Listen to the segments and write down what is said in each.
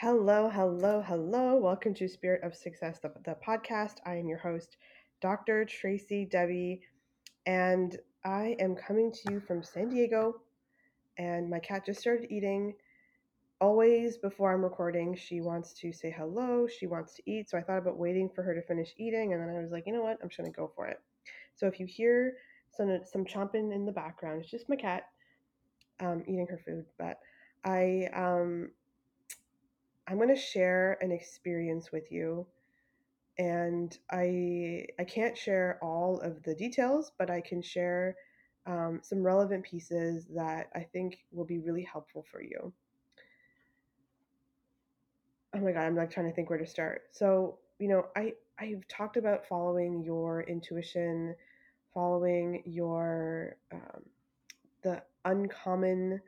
Hello, hello, hello. Welcome to Spirit of Success, the, the podcast. I am your host, Dr. Tracy Debi, and I am coming to you from San Diego. And my cat just started eating. Always before I'm recording, she wants to say hello, she wants to eat. So I thought about waiting for her to finish eating, and then I was like, you know what? I'm just going to go for it. So if you hear some, some chomping in the background, it's just my cat um, eating her food. But I um, I'm going to share an experience with you. And I I can't share all of the details, but I can share um, some relevant pieces that I think will be really helpful for you. Oh my god, I'm like trying to think where to start. So, you know, I I've talked about following your intuition, following your um, the uncommon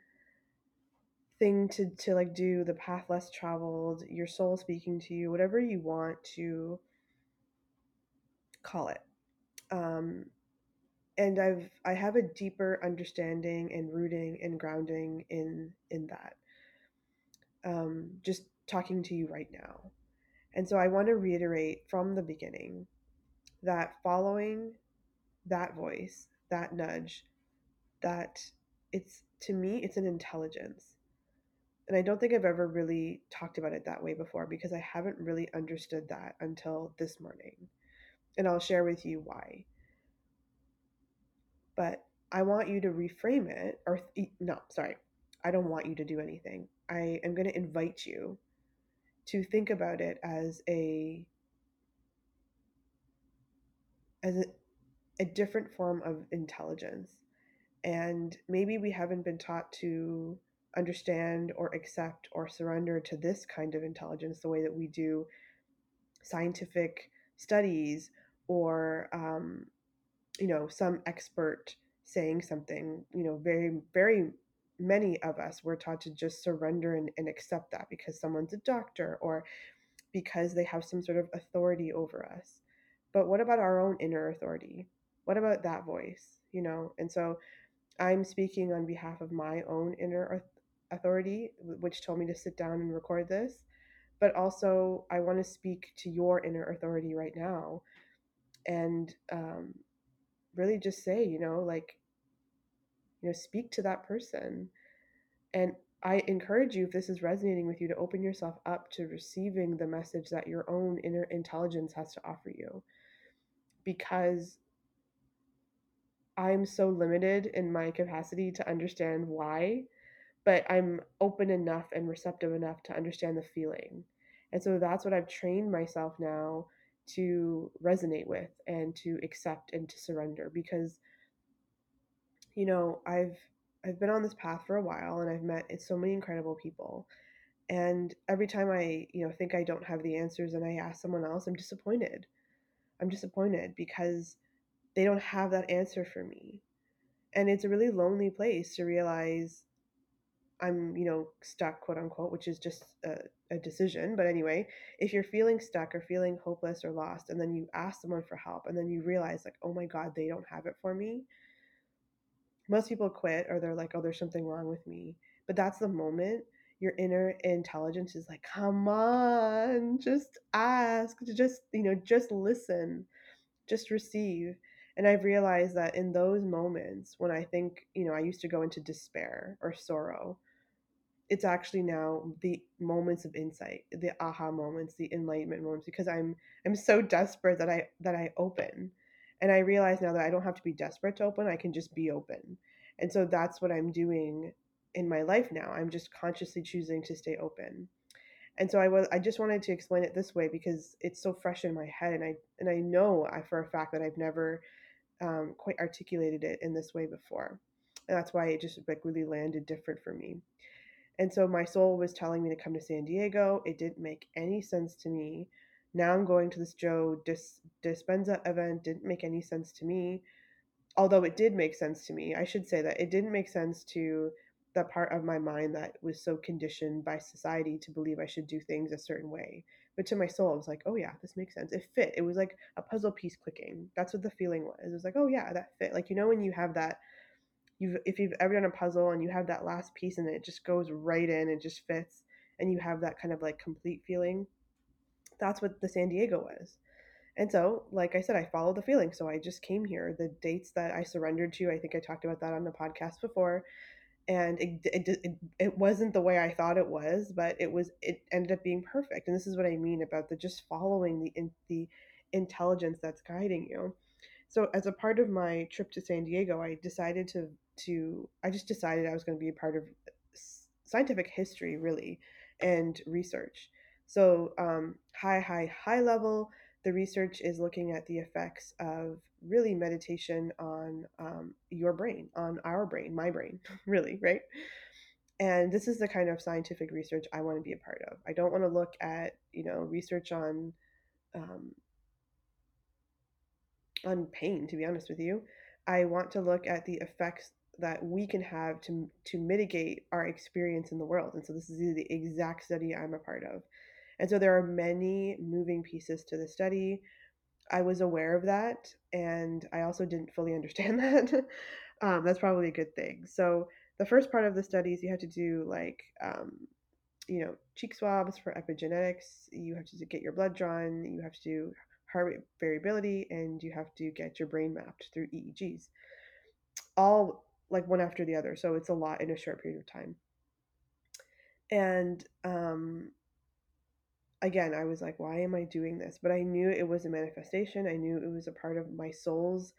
thing to to like do the path less traveled your soul speaking to you whatever you want to call it. Um and i've i have a deeper understanding and rooting and grounding in in that um just talking to you right now. And so i want to reiterate from the beginning that following that voice that nudge that it's to me it's an intelligence and I don't think I've ever really talked about it that way before because I haven't really understood that until this morning. And I'll share with you why. But I want you to reframe it, or no, sorry, I don't want you to do anything. I am going to invite you to think about it as a as a, a different form of intelligence. And maybe we haven't been taught to understand or accept or surrender to this kind of intelligence the way that we do scientific studies or um, you know some expert saying something you know very very many of us were taught to just surrender and, and accept that because someone's a doctor or because they have some sort of authority over us. But what about our own inner authority? What about that voice you know? And so i'm speaking on behalf of my own inner authority, which told me to sit down and record this. But also, I want to speak to your inner authority right now and um, really just say, you know, like, you know, speak to that person. And I encourage you, if this is resonating with you, to open yourself up to receiving the message that your own inner intelligence has to offer you. Because I'm so limited in my capacity to understand why but I'm open enough and receptive enough to understand the feeling. And so that's what I've trained myself now to resonate with and to accept and to surrender because you know, I've I've been on this path for a while and I've met so many incredible people. And every time I, you know, think I don't have the answers and I ask someone else, I'm disappointed. I'm disappointed because they don't have that answer for me. And it's a really lonely place to realize I'm, you know, stuck, quote unquote, which is just a, a, decision. But anyway, if you're feeling stuck or feeling hopeless or lost, and then you ask someone for help, and then you realize, like, oh my God, they don't have it for me, most people quit or they're like, oh, there's something wrong with me. But that's the moment your inner intelligence is like, come on, just ask, just, you know, just listen, just receive. And I've realized that in those moments when I think, you know, I used to go into despair or sorrow it's actually now the moments of insight the aha moments the enlightenment moments because i'm i'm so desperate that i that i open. And i realize now that i don't have to be desperate to open i can just be open. And so that's what i'm doing in my life now. I'm just consciously choosing to stay open. And so i was i just wanted to explain it this way because it's so fresh in my head and i and i know I, for a fact that i've never um, quite articulated it in this way before. And that's why it just like really landed different for me and so my soul was telling me to come to San Diego. It didn't make any sense to me. Now I'm going to this Joe Dis- Dispenza event. Didn't make any sense to me. Although it did make sense to me. I should say that it didn't make sense to the part of my mind that was so conditioned by society to believe I should do things a certain way. But to my soul, I was like, oh yeah, this makes sense. It fit. It was like a puzzle piece clicking. That's what the feeling was. It was like, oh yeah, that fit. Like, you know, when you have that you've if you've ever done a puzzle and you have that last piece and it just goes right in and just fits and you have that kind of like complete feeling. That's what the San Diego was. And so, like I said, I followed the feeling. So I just came here. The dates that I surrendered to, I think I talked about that on the podcast before. And it, it, it, it wasn't the way I thought it was, but it was, it ended up being perfect. And this is what I mean about the just following the, in, the intelligence that's guiding you. So as a part of my trip to San Diego, I decided to, to, I just decided I was going to be a part of scientific history, really, and research. So, um, high, high, high level, the research is looking at the effects of really meditation on um, your brain, on our brain, my brain, really, right? And this is the kind of scientific research I want to be a part of. I don't want to look at, you know, research on um, on pain. To be honest with you, I want to look at the effects that we can have to to mitigate our experience in the world. And so this is the exact study I'm a part of. And so there are many moving pieces to the study. I was aware of that, and I also didn't fully understand that. um, that's probably a good thing. So the first part of the study is you have to do like um, you know cheek swabs for epigenetics. You have to get your blood drawn. You have to do heart rate variability, and you have to get your brain mapped through EEGs. All like one after the other. So it's a lot in a short period of time. And um, again, I was like, why am I doing this? But I knew it was a manifestation. I knew it was a part of my soul's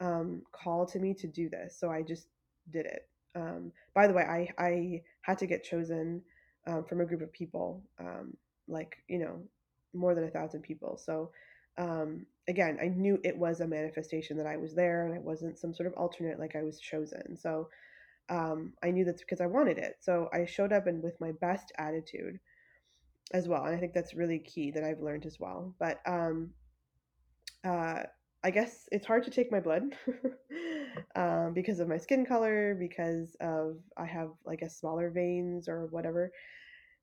um, call to me to do this. So I just did it. Um, by the way, I, I had to get chosen um, from a group of people, um, like, you know, more than a thousand people. So um, again, I knew it was a manifestation that I was there and I wasn't some sort of alternate, like I was chosen. So um, I knew that's because I wanted it. So I showed up and with my best attitude as well. And I think that's really key that I've learned as well. But um, uh, I guess it's hard to take my blood um, because of my skin color, because of I have like a smaller veins or whatever.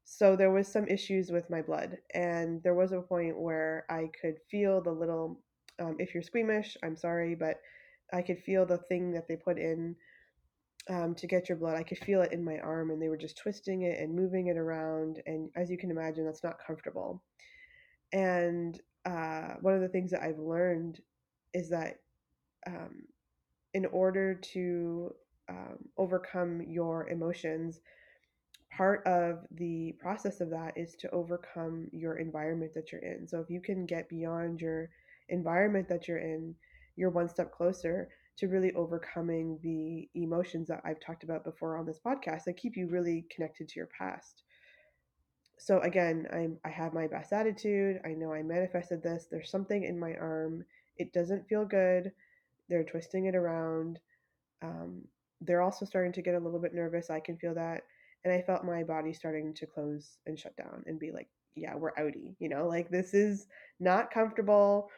So there was some issues with my blood, and there was a point where I could feel the little. Um, if you're squeamish, I'm sorry, but I could feel the thing that they put in um, to get your blood. I could feel it in my arm, and they were just twisting it and moving it around. And as you can imagine, that's not comfortable. And uh, one of the things that I've learned is that um, in order to um, overcome your emotions, part of the process of that is to overcome your environment that you're in. So if you can get beyond your environment that you're in, you're one step closer to really overcoming the emotions that I've talked about before on this podcast that keep you really connected to your past. So again, I'm I have my best attitude. I know I manifested this. There's something in my arm. It doesn't feel good. They're twisting it around. Um, they're also starting to get a little bit nervous. I can feel that. And I felt my body starting to close and shut down and be like, yeah, we're outie, you know, like this is not comfortable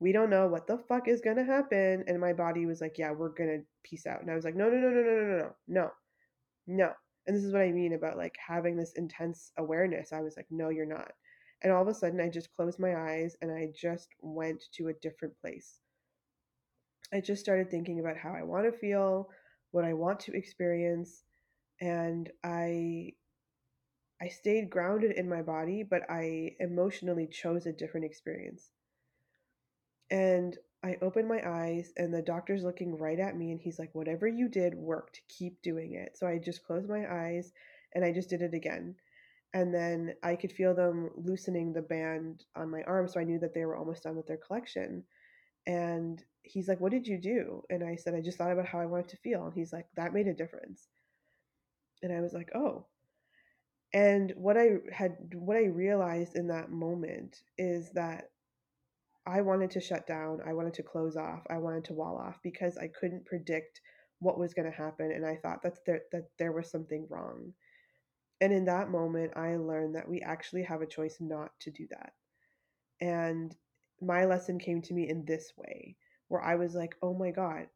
we don't know what the fuck is gonna happen. And my body was like, yeah, we're gonna peace out. And I was like, no, no, no, no, no, no, no, no, no. And this is what I mean about like having this intense awareness. I was like, no, you're not. And all of a sudden, I just closed my eyes and I just went to a different place. I just started thinking about how I want to feel, what I want to experience, and I I stayed grounded in my body, but I emotionally chose a different experience. And I opened my eyes, and the doctor's looking right at me, and he's like, Whatever you did worked. Keep doing it. So I just closed my eyes and I just did it again. And then I could feel them loosening the band on my arm. So I knew that they were almost done with their collection. And he's like, What did you do? And I said, I just thought about how I wanted to feel. And he's like, That made a difference. And I was like, Oh. And what I had, what I realized in that moment is that I wanted to shut down. I wanted to close off. I wanted to wall off because I couldn't predict what was going to happen and I thought that there that there was something wrong. And in that moment I learned that we actually have a choice not to do that. And my lesson came to me in this way where I was like, "Oh my god,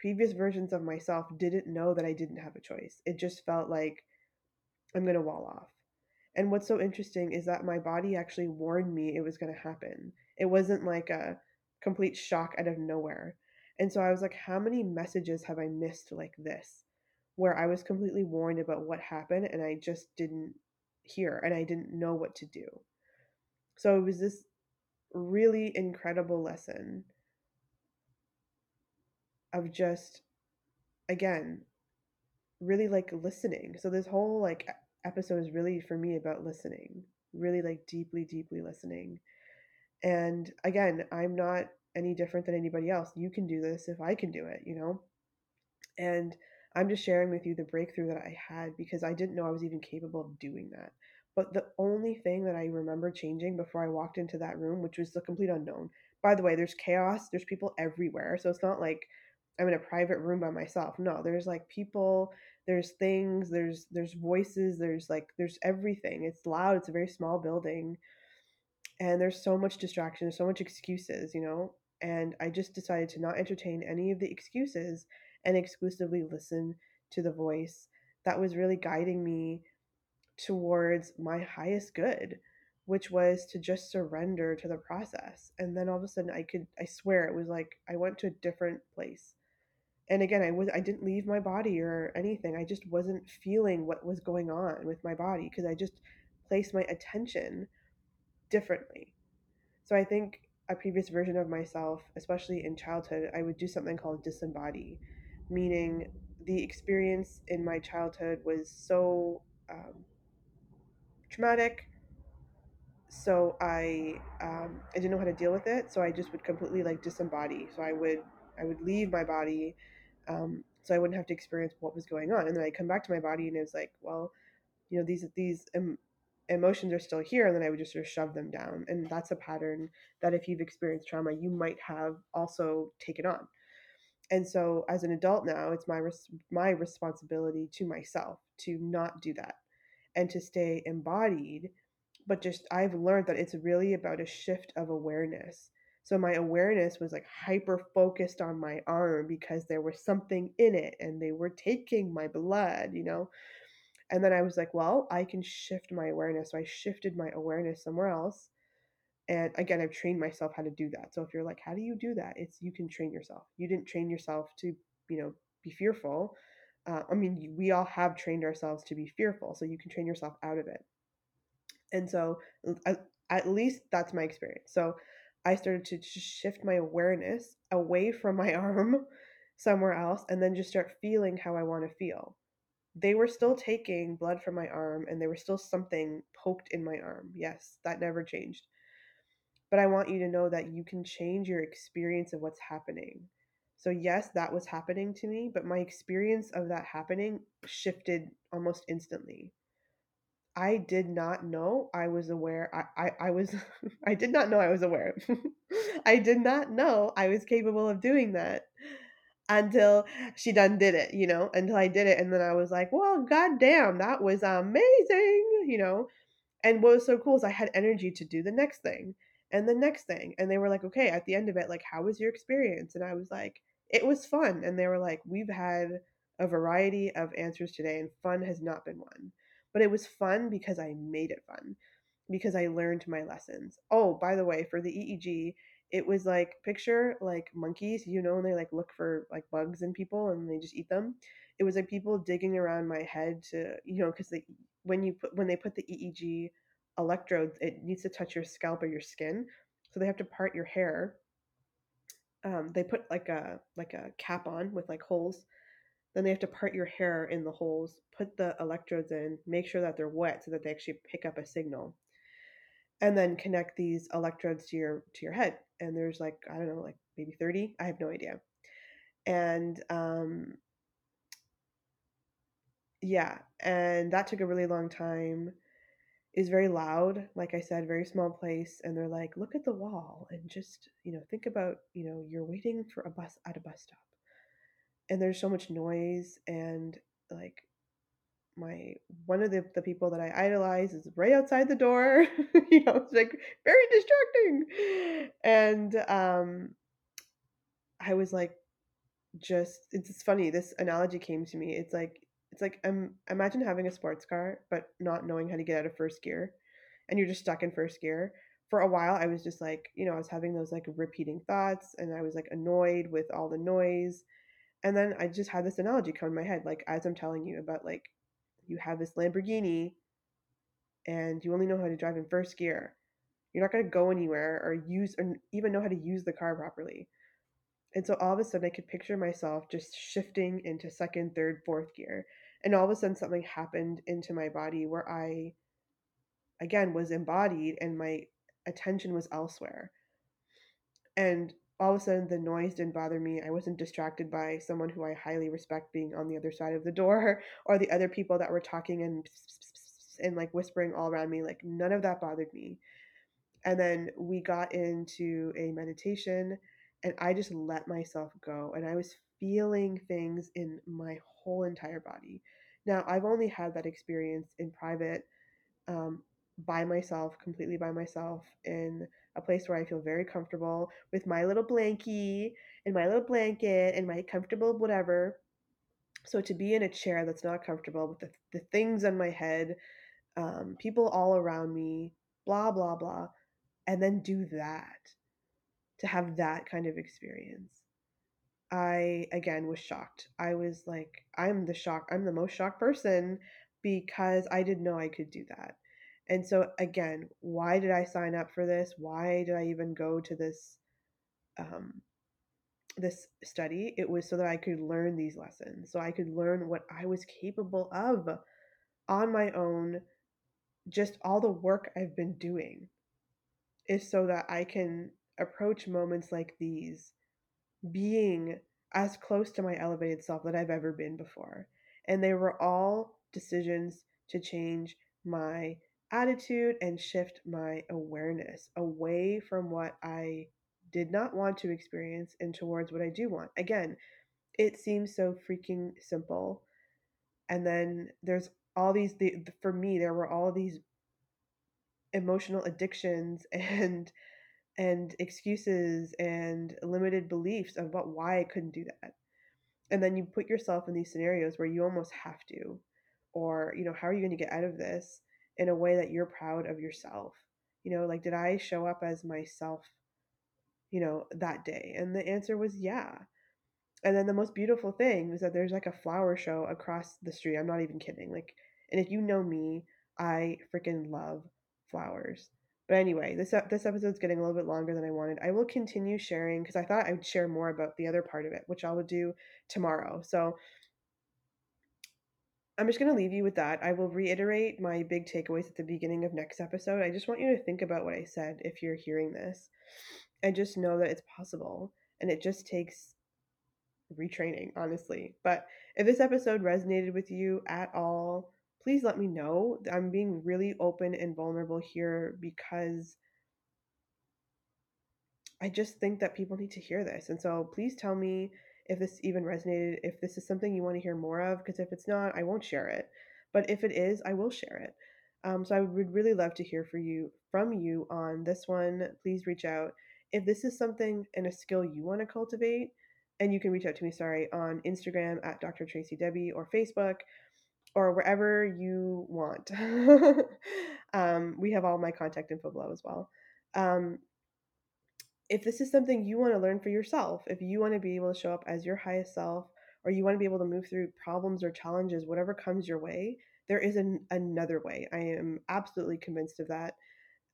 previous versions of myself didn't know that I didn't have a choice. It just felt like I'm going to wall off. And what's so interesting is that my body actually warned me it was going to happen. It wasn't like a complete shock out of nowhere. And so I was like, how many messages have I missed like this? Where I was completely warned about what happened and I just didn't hear and I didn't know what to do. So it was this really incredible lesson of just again really like listening. So this whole like episode is really for me about listening, really like deeply deeply listening. And again, I'm not any different than anybody else. You can do this if I can do it, you know? And I'm just sharing with you the breakthrough that I had because I didn't know I was even capable of doing that. But the only thing that I remember changing before I walked into that room, which was the complete unknown. By the way, there's chaos, there's people everywhere. So it's not like I'm in a private room by myself. No, there's like people, there's things, there's there's voices, there's like there's everything. It's loud, it's a very small building. And there's so much distraction, there's so much excuses, you know? And I just decided to not entertain any of the excuses and exclusively listen to the voice that was really guiding me towards my highest good, which was to just surrender to the process. And then all of a sudden I could I swear it was like I went to a different place. And again, I was I didn't leave my body or anything. I just wasn't feeling what was going on with my body because I just placed my attention differently. So I think a previous version of myself, especially in childhood, I would do something called disembody, meaning the experience in my childhood was so um, traumatic. So I um, I didn't know how to deal with it. So I just would completely like disembody. So I would I would leave my body, um, so I wouldn't have to experience what was going on. And then I come back to my body, and it was like, well, you know, these these em- emotions are still here, and then I would just sort of shove them down. And that's a pattern that if you've experienced trauma, you might have also taken on and so as an adult now it's my res- my responsibility to myself to not do that and to stay embodied but just i've learned that it's really about a shift of awareness so my awareness was like hyper focused on my arm because there was something in it and they were taking my blood you know and then i was like well i can shift my awareness so i shifted my awareness somewhere else and again, I've trained myself how to do that. So if you're like, how do you do that? It's you can train yourself. You didn't train yourself to, you know, be fearful. Uh, I mean, we all have trained ourselves to be fearful, so you can train yourself out of it. And so, at, at least that's my experience. So, I started to shift my awareness away from my arm somewhere else and then just start feeling how I want to feel. They were still taking blood from my arm and there was still something poked in my arm. Yes, that never changed but I want you to know that you can change your experience of what's happening. So, yes, that was happening to me, but my experience of that happening shifted almost instantly. I did not know I was aware. I, I, I was, I did not know I was aware. I did not know I was capable of doing that until she done did it, you know, until I did it. And then I was like, well, goddamn, that was amazing, you know. And what was so cool is I had energy to do the next thing and the next thing. And they were like, okay, at the end of it, like, how was your experience? And I was like, it was fun. And they were like, we've had a variety of answers today, and fun has not been one. But it was fun because I made it fun, because I learned my lessons. Oh, by the way, for the EEG, it was like picture like monkeys, you know, and they like look for like bugs in people and they just eat them. It was like people digging around my head to, you know, because they when you put when they put the EEG electrodes, it needs to touch your scalp or your skin. So they have to part your hair. Um, they put like a like a cap on with like holes. Then they have to part your hair in the holes, put the electrodes in, make sure that they're wet so that they actually pick up a signal. And then connect these electrodes to your to your head. And there's like, I don't know, like maybe 30. I have no idea. And um yeah, and that took a really long time is very loud, like I said, very small place, and they're like, look at the wall and just, you know, think about, you know, you're waiting for a bus at a bus stop. And there's so much noise and like my one of the, the people that I idolize is right outside the door. you know, it's like very distracting. And um I was like just it's funny, this analogy came to me. It's like it's like um, imagine having a sports car but not knowing how to get out of first gear, and you're just stuck in first gear. For a while, I was just like, you know, I was having those like repeating thoughts, and I was like annoyed with all the noise. And then I just had this analogy come in my head, like as I'm telling you about like you have this Lamborghini and you only know how to drive in first gear, you're not going to go anywhere or use or even know how to use the car properly. And so all of a sudden, I could picture myself just shifting into second, third, fourth gear. And all of a sudden, something happened into my body where I, again, was embodied and my attention was elsewhere. And all of a sudden, the noise didn't bother me. I wasn't distracted by someone who I highly respect being on the other side of the door or the other people that were talking and and like whispering all around me. Like none of that bothered me. And then we got into a meditation and I just let myself go and I was feeling things in my whole entire body. Now, I've only had that experience in private um, by myself, completely by myself, in a place where I feel very comfortable with my little blankie and my little blanket and my comfortable whatever. So to be in a chair that's not comfortable with the, the things on my head, um, people all around me, blah, blah, blah, and then do that, to have that kind of experience. I again was shocked. I was like, I'm the shock, I'm the most shocked person because I didn't know I could do that. And so again, why did I sign up for this? Why did I even go to this um this study? It was so that I could learn these lessons. So I could learn what I was capable of on my own. Just all the work I've been doing is so that I can approach moments like these being as close to my elevated self that I've ever been before. And they were all decisions to change my attitude and shift my awareness away from what I did not want to experience and towards what I do want. Again, it seems so freaking simple. And then there's all these the, for me there were all these emotional addictions and and excuses and limited beliefs about why I couldn't do that. And then you put yourself in these scenarios where you almost have to, or, you know, how are you going to get out of this in a way that you're proud of yourself? You know, like, did I show up as myself, you know, that day? And the answer was yeah. And then the most beautiful thing is that there's like a flower show across the street. I'm not even kidding. Like, and if you know me, I freaking love flowers. But anyway, this this episode's getting a little bit longer than I wanted. I will continue sharing because I thought I would share more about the other part of it, which I will do tomorrow. So I'm just going to leave you with that. I will reiterate my big takeaways at the beginning of next episode. I just want you to think about what I said if you're hearing this and just know that it's possible and it just takes retraining, honestly. But if this episode resonated with you at all, please let me know. I'm being really open and vulnerable here because I just think that people need to hear this. And so please tell me if this even resonated, if this is something you want to hear more of, because if it's not, I won't share it. But if it is, I will share it. Um, so I would really love to hear for you from you on this one. Please reach out. If this is something and a skill you want to cultivate, and you can reach out to me, sorry, on Instagram at Dr. Tracy Debi or Facebook or wherever you want. um, we have all my contact info below as well. Um, if this is something you want to learn for yourself, if you want to be able to show up as your highest self, or you want to be able to move through problems or challenges, whatever comes your way, there is an, another way. I am absolutely convinced of that.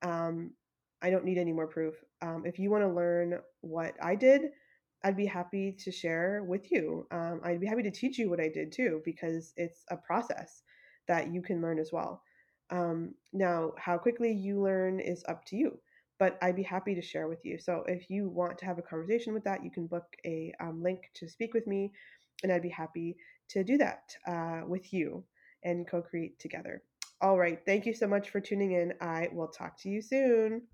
Um, I don't need any more proof. Um, if you want to learn what I did, I'd be happy to share with you. Um, I'd be happy to teach you what I did too, because it's a process that you can learn as well. Um, now, how quickly you learn is up to you, but I'd be happy to share with you. So if you want to have a conversation with that, you can book a um, link to speak with me, and I'd be happy to do that uh, with you and co create together. All right. Thank you so much for tuning in. I will talk to you soon.